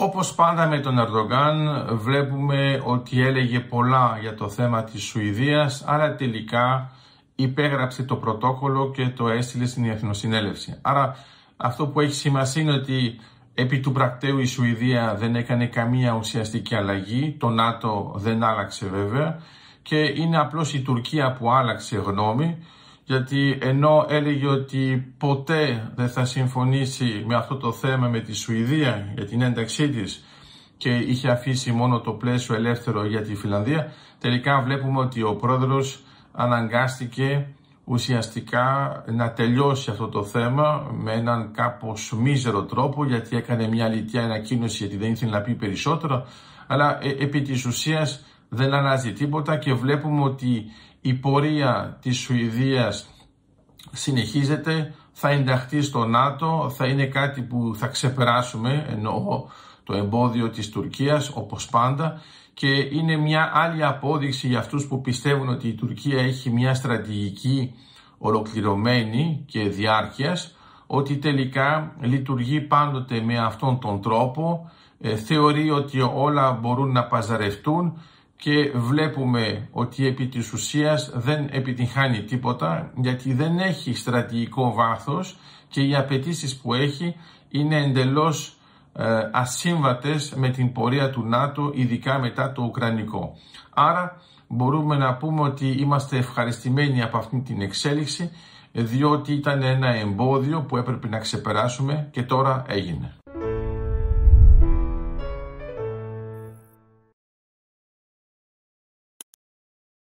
Όπως πάντα με τον Ερντογκάν βλέπουμε ότι έλεγε πολλά για το θέμα της Σουηδίας, αλλά τελικά υπέγραψε το πρωτόκολλο και το έστειλε στην Εθνοσυνέλευση. Άρα αυτό που έχει σημασία είναι ότι επί του πρακτέου η Σουηδία δεν έκανε καμία ουσιαστική αλλαγή, το ΝΑΤΟ δεν άλλαξε βέβαια και είναι απλώς η Τουρκία που άλλαξε γνώμη γιατί ενώ έλεγε ότι ποτέ δεν θα συμφωνήσει με αυτό το θέμα με τη Σουηδία για την ένταξή της και είχε αφήσει μόνο το πλαίσιο ελεύθερο για τη Φιλανδία, τελικά βλέπουμε ότι ο πρόεδρος αναγκάστηκε ουσιαστικά να τελειώσει αυτό το θέμα με έναν κάπως μίζερο τρόπο γιατί έκανε μια λιτιά ανακοίνωση γιατί δεν ήθελε να πει περισσότερο. Αλλά ε, επί της ουσίας δεν αλλάζει τίποτα και βλέπουμε ότι η πορεία της Σουηδίας συνεχίζεται, θα ενταχθεί στο ΝΑΤΟ, θα είναι κάτι που θα ξεπεράσουμε, εννοώ το εμπόδιο της Τουρκίας όπως πάντα και είναι μια άλλη απόδειξη για αυτούς που πιστεύουν ότι η Τουρκία έχει μια στρατηγική ολοκληρωμένη και διάρκειας ότι τελικά λειτουργεί πάντοτε με αυτόν τον τρόπο, ε, θεωρεί ότι όλα μπορούν να παζαρευτούν και βλέπουμε ότι επί της ουσίας δεν επιτυχάνει τίποτα γιατί δεν έχει στρατηγικό βάθος και οι απαιτήσεις που έχει είναι εντελώς ε, ασύμβατες με την πορεία του ΝΑΤΟ ειδικά μετά το Ουκρανικό. Άρα μπορούμε να πούμε ότι είμαστε ευχαριστημένοι από αυτή την εξέλιξη διότι ήταν ένα εμπόδιο που έπρεπε να ξεπεράσουμε και τώρα έγινε.